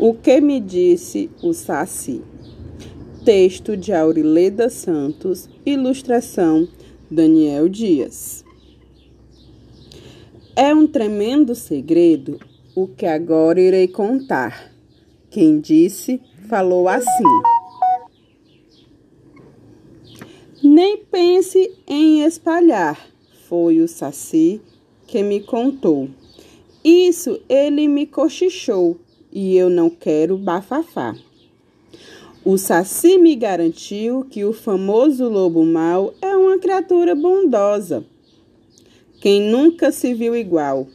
O que me disse o Saci? Texto de Aurileda Santos, ilustração Daniel Dias. É um tremendo segredo o que agora irei contar. Quem disse, falou assim. Nem pense em espalhar, foi o Saci que me contou. Isso ele me cochichou e eu não quero bafafá. O Saci me garantiu que o famoso lobo mau é uma criatura bondosa. Quem nunca se viu igual,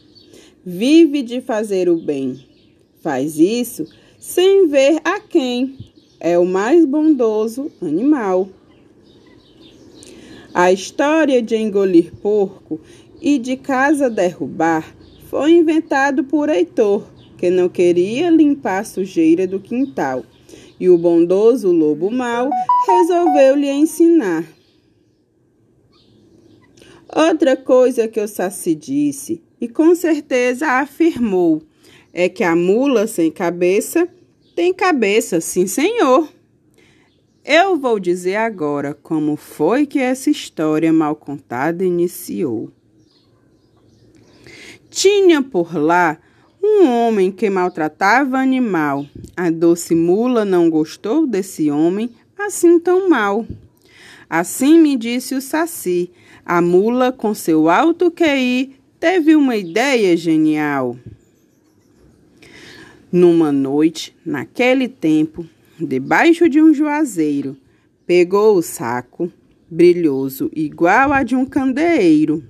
vive de fazer o bem. Faz isso sem ver a quem é o mais bondoso animal. A história de engolir porco e de casa derrubar foi inventado por Heitor, que não queria limpar a sujeira do quintal. E o bondoso lobo mau resolveu lhe ensinar. Outra coisa que o Saci disse, e com certeza afirmou, é que a mula sem cabeça tem cabeça, sim, senhor. Eu vou dizer agora como foi que essa história mal contada iniciou. Tinha por lá um homem que maltratava animal. A doce mula não gostou desse homem assim tão mal. Assim me disse o Saci. A mula, com seu alto QI, teve uma ideia genial. Numa noite, naquele tempo, debaixo de um juazeiro, pegou o saco, brilhoso, igual a de um candeeiro.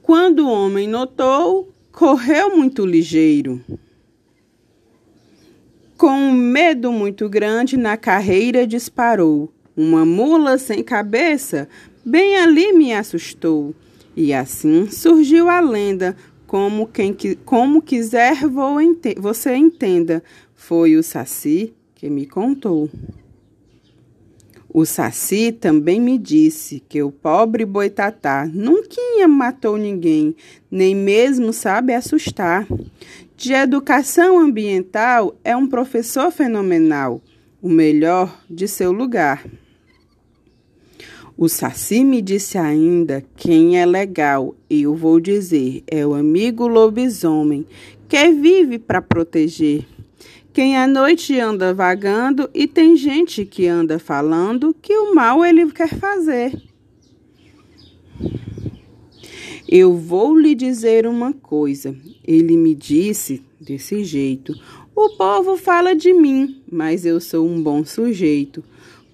Quando o homem notou, correu muito ligeiro. Com um medo muito grande, na carreira disparou. Uma mula sem cabeça bem ali me assustou. E assim surgiu a lenda, como quem como quiser você entenda. Foi o Saci que me contou. O Saci também me disse que o pobre boitatá nunca matou ninguém, nem mesmo sabe assustar. De educação ambiental é um professor fenomenal, o melhor de seu lugar. O Saci me disse ainda quem é legal, eu vou dizer, é o amigo lobisomem, que vive para proteger. Quem à noite anda vagando e tem gente que anda falando que o mal ele quer fazer. Eu vou lhe dizer uma coisa. Ele me disse desse jeito: O povo fala de mim, mas eu sou um bom sujeito.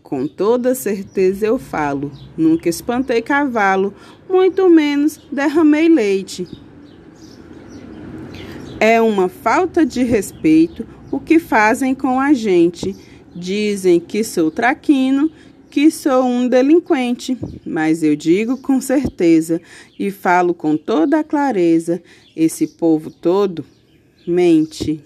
Com toda certeza eu falo. Nunca espantei cavalo, muito menos derramei leite. É uma falta de respeito o que fazem com a gente. Dizem que sou traquino, que sou um delinquente, mas eu digo com certeza e falo com toda a clareza: esse povo todo mente.